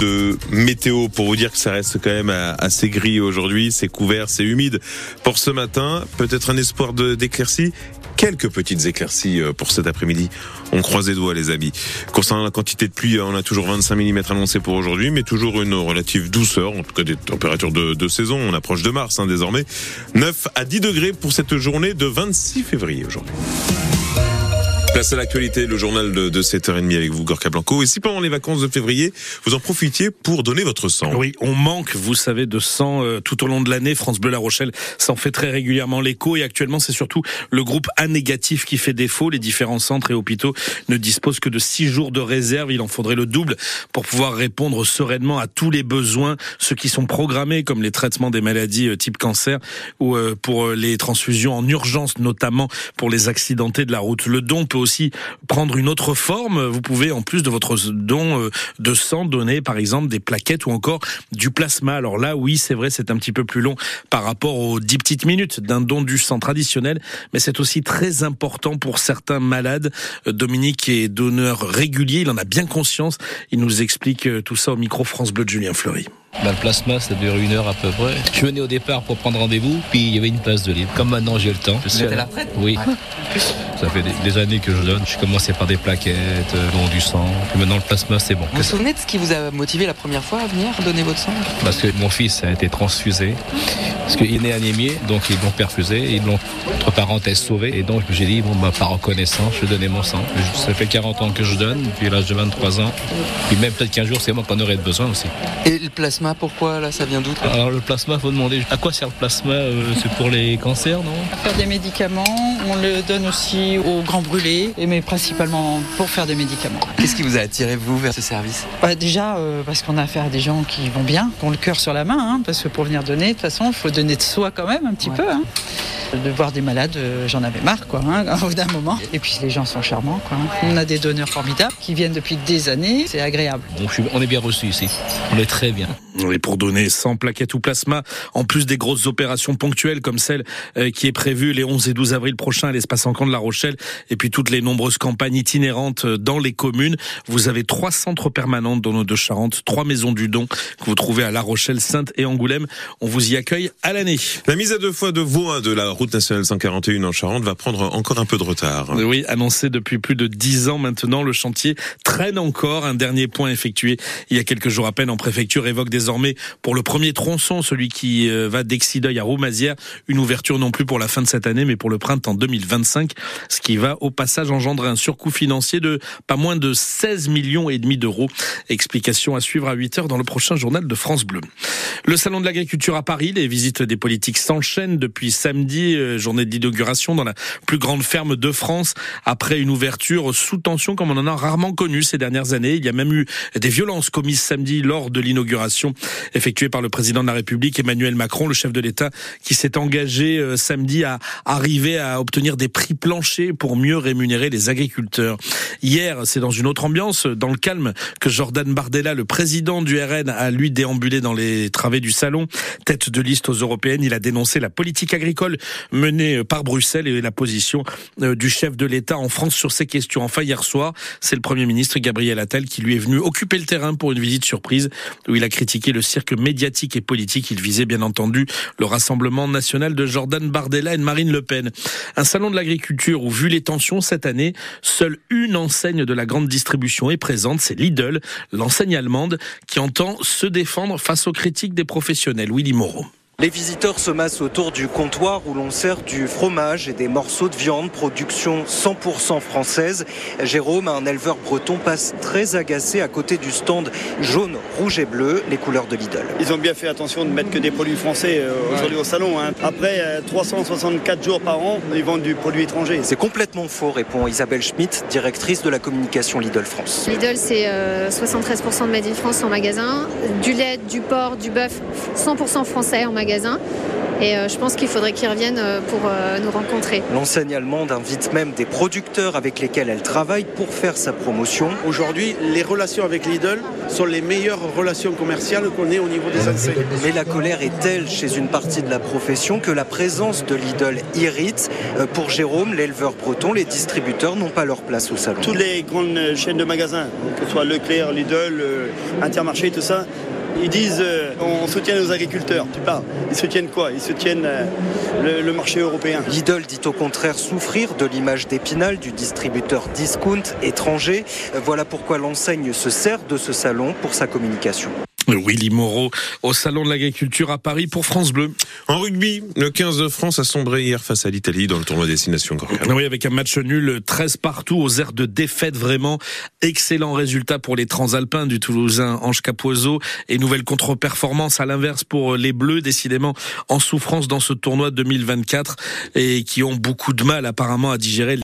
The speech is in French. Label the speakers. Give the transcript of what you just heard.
Speaker 1: de météo pour vous dire que ça reste quand même assez gris aujourd'hui, c'est couvert, c'est humide pour ce matin, peut-être un espoir d'éclaircie quelques petites éclaircies euh, pour cet après-midi. On croise les doigts, les amis. Concernant la quantité de pluie, on a toujours 25 mm annoncés pour aujourd'hui, mais toujours une relative douceur, en tout cas des températures de, saison. On approche de mars hein, désormais. 9 à 10 degrés pour cette journée de 26 février aujourd'hui. Place à l'actualité, le journal de, de 7h30 avec vous, Gorka Blanco. Et si pendant les vacances de février, vous en profitiez pour donner votre sang
Speaker 2: Oui, on manque, vous savez, de sang euh, tout au long de l'année. France Bleu La Rochelle s'en fait très régulièrement l'écho. Et actuellement, c'est surtout le groupe A négatif qui fait défaut. Les différents centres et hôpitaux ne disposent que de 6 jours de réserve. Il en faudrait le double pour pouvoir répondre sereinement à tous les besoins, ceux qui sont programmés, comme les traitements des maladies euh, type cancer ou euh, pour les transfusions en urgence, notamment pour les accidentés de la route. Le don peut aussi prendre une autre forme. Vous pouvez, en plus de votre don euh, de sang, donner par exemple des plaquettes ou encore du plasma. Alors là, oui, c'est vrai, c'est un petit peu plus long par rapport aux 10 petites minutes d'un don du sang traditionnel, mais c'est aussi très important pour certains malades. Dominique est donneur régulier, il en a bien conscience. Il nous explique euh, tout ça au micro France Bleu de Julien Fleury.
Speaker 3: Bah, le plasma, ça dure une heure à peu près. Je venais au départ pour prendre rendez-vous, puis il y avait une place de libre. Comme maintenant j'ai le temps.
Speaker 4: Je suis à la retraite?
Speaker 3: Oui. Ça fait des, années que je donne. Je commençais par des plaquettes, euh, don du sang. Puis maintenant le plasma, c'est bon.
Speaker 4: Vous vous souvenez de ce qui vous a motivé la première fois à venir donner votre sang?
Speaker 3: Parce que mon fils a été transfusé. Parce qu'il est né anémié, donc ils l'ont perfusé, ils l'ont, entre parenthèses, sauvé. Et donc j'ai dit, bon, bah, par reconnaissance, je vais donner mon sang. Ça fait 40 ans que je donne, depuis l'âge de 23 ans. Puis même peut-être qu'un jour, c'est moi qu'on aurait besoin aussi.
Speaker 4: Et le plasma, pourquoi là, ça vient d'où
Speaker 3: Alors le plasma, faut demander à quoi sert le plasma euh, C'est pour les cancers, non
Speaker 5: Faire des médicaments. On le donne aussi aux grands brûlés, mais principalement pour faire des médicaments.
Speaker 4: Qu'est-ce qui vous a attiré vous vers ce service
Speaker 5: bah, Déjà euh, parce qu'on a affaire à des gens qui vont bien, qui ont le cœur sur la main, hein, parce que pour venir donner, de toute façon, il faut donner de soi quand même un petit peu. Hein. De voir des malades, euh, j'en avais marre, quoi, hein, au bout d'un moment. Et puis les gens sont charmants, quoi. Hein. On a des donneurs formidables qui viennent depuis des années, c'est agréable.
Speaker 3: on est bien reçus ici. On est très bien.
Speaker 2: Et pour donner 100 plaquettes ou plasma, en plus des grosses opérations ponctuelles comme celle euh, qui est prévue les 11 et 12 avril prochains à l'espace camp de La Rochelle, et puis toutes les nombreuses campagnes itinérantes euh, dans les communes, vous avez trois centres permanents dans nos deux Charentes, trois maisons du don que vous trouvez à La Rochelle, Sainte et Angoulême. On vous y accueille à l'année.
Speaker 1: La mise à deux fois de Vaux de la route nationale 141 en Charente va prendre encore un peu de retard.
Speaker 2: Oui, annoncé depuis plus de dix ans maintenant, le chantier traîne encore. Un dernier point effectué il y a quelques jours à peine en préfecture évoque désormais pour le premier tronçon, celui qui euh, va d'Exideuil à Roumazières, une ouverture non plus pour la fin de cette année, mais pour le printemps 2025, ce qui va au passage engendrer un surcoût financier de pas moins de 16 millions et demi d'euros. Explication à suivre à 8 heures dans le prochain journal de France Bleu. Le salon de l'agriculture à Paris, les visites des politiques s'enchaînent depuis samedi, euh, journée d'inauguration dans la plus grande ferme de France, après une ouverture sous tension comme on en a rarement connu ces dernières années. Il y a même eu des violences commises samedi lors de l'inauguration effectuée par le président de la République Emmanuel Macron, le chef de l'État, qui s'est engagé euh, samedi à arriver à obtenir des prix planchers pour mieux rémunérer les agriculteurs. Hier, c'est dans une autre ambiance, dans le calme, que Jordan Bardella, le président du RN, a lui déambulé dans les travées du salon. Tête de liste aux européennes, il a dénoncé la politique agricole menée par Bruxelles et la position euh, du chef de l'État en France sur ces questions. Enfin, hier soir, c'est le Premier ministre Gabriel Attal qui lui est venu occuper le terrain pour une visite surprise où il a critiqué le cirque médiatique et politique. Il visait bien entendu le Rassemblement national de Jordan Bardella et de Marine Le Pen. Un salon de l'agriculture où, vu les tensions cette année, seule une enseigne de la grande distribution est présente, c'est Lidl, l'enseigne allemande, qui entend se défendre face aux critiques des professionnels. Willy Moreau.
Speaker 6: Les visiteurs se massent autour du comptoir où l'on sert du fromage et des morceaux de viande, production 100% française. Jérôme, un éleveur breton, passe très agacé à côté du stand jaune, rouge et bleu, les couleurs de Lidl.
Speaker 7: Ils ont bien fait attention de mettre que des produits français euh, aujourd'hui au salon. Hein. Après 364 euh, jours par an, ils vendent du produit étranger.
Speaker 6: C'est complètement faux, répond Isabelle Schmitt, directrice de la communication Lidl France.
Speaker 8: Lidl, c'est 73% euh, de Made in France en magasin, du lait, du porc, du bœuf, 100% français en magasin Et je pense qu'il faudrait qu'ils reviennent pour nous rencontrer.
Speaker 6: L'enseigne allemande invite même des producteurs avec lesquels elle travaille pour faire sa promotion.
Speaker 9: Aujourd'hui, les relations avec Lidl sont les meilleures relations commerciales qu'on ait au niveau des enseignes.
Speaker 6: Mais la colère est telle chez une partie de la profession que la présence de Lidl irrite. Pour Jérôme, l'éleveur breton, les distributeurs n'ont pas leur place au salon.
Speaker 7: Toutes les grandes chaînes de magasins, que ce soit Leclerc, Lidl, Intermarché, tout ça, ils disent euh, on soutient nos agriculteurs. Tu parles. Ils soutiennent quoi? Ils soutiennent euh, le, marché européen.
Speaker 6: Lidl dit au contraire souffrir de l'image d'épinal du distributeur discount étranger. Voilà pourquoi l'enseigne se sert de ce salon pour sa communication.
Speaker 2: Willy Moreau au Salon de l'Agriculture à Paris pour France Bleu.
Speaker 1: En rugby, le 15 de France a sombré hier face à l'Italie dans le tournoi Destination Corcale.
Speaker 2: Oui, avec un match nul 13 partout aux airs de défaite vraiment. Excellent résultat pour les Transalpins du Toulousain Ange Capoiseau et nouvelle contre-performance à l'inverse pour les Bleus décidément en souffrance dans ce tournoi 2024 et qui ont beaucoup de mal apparemment à digérer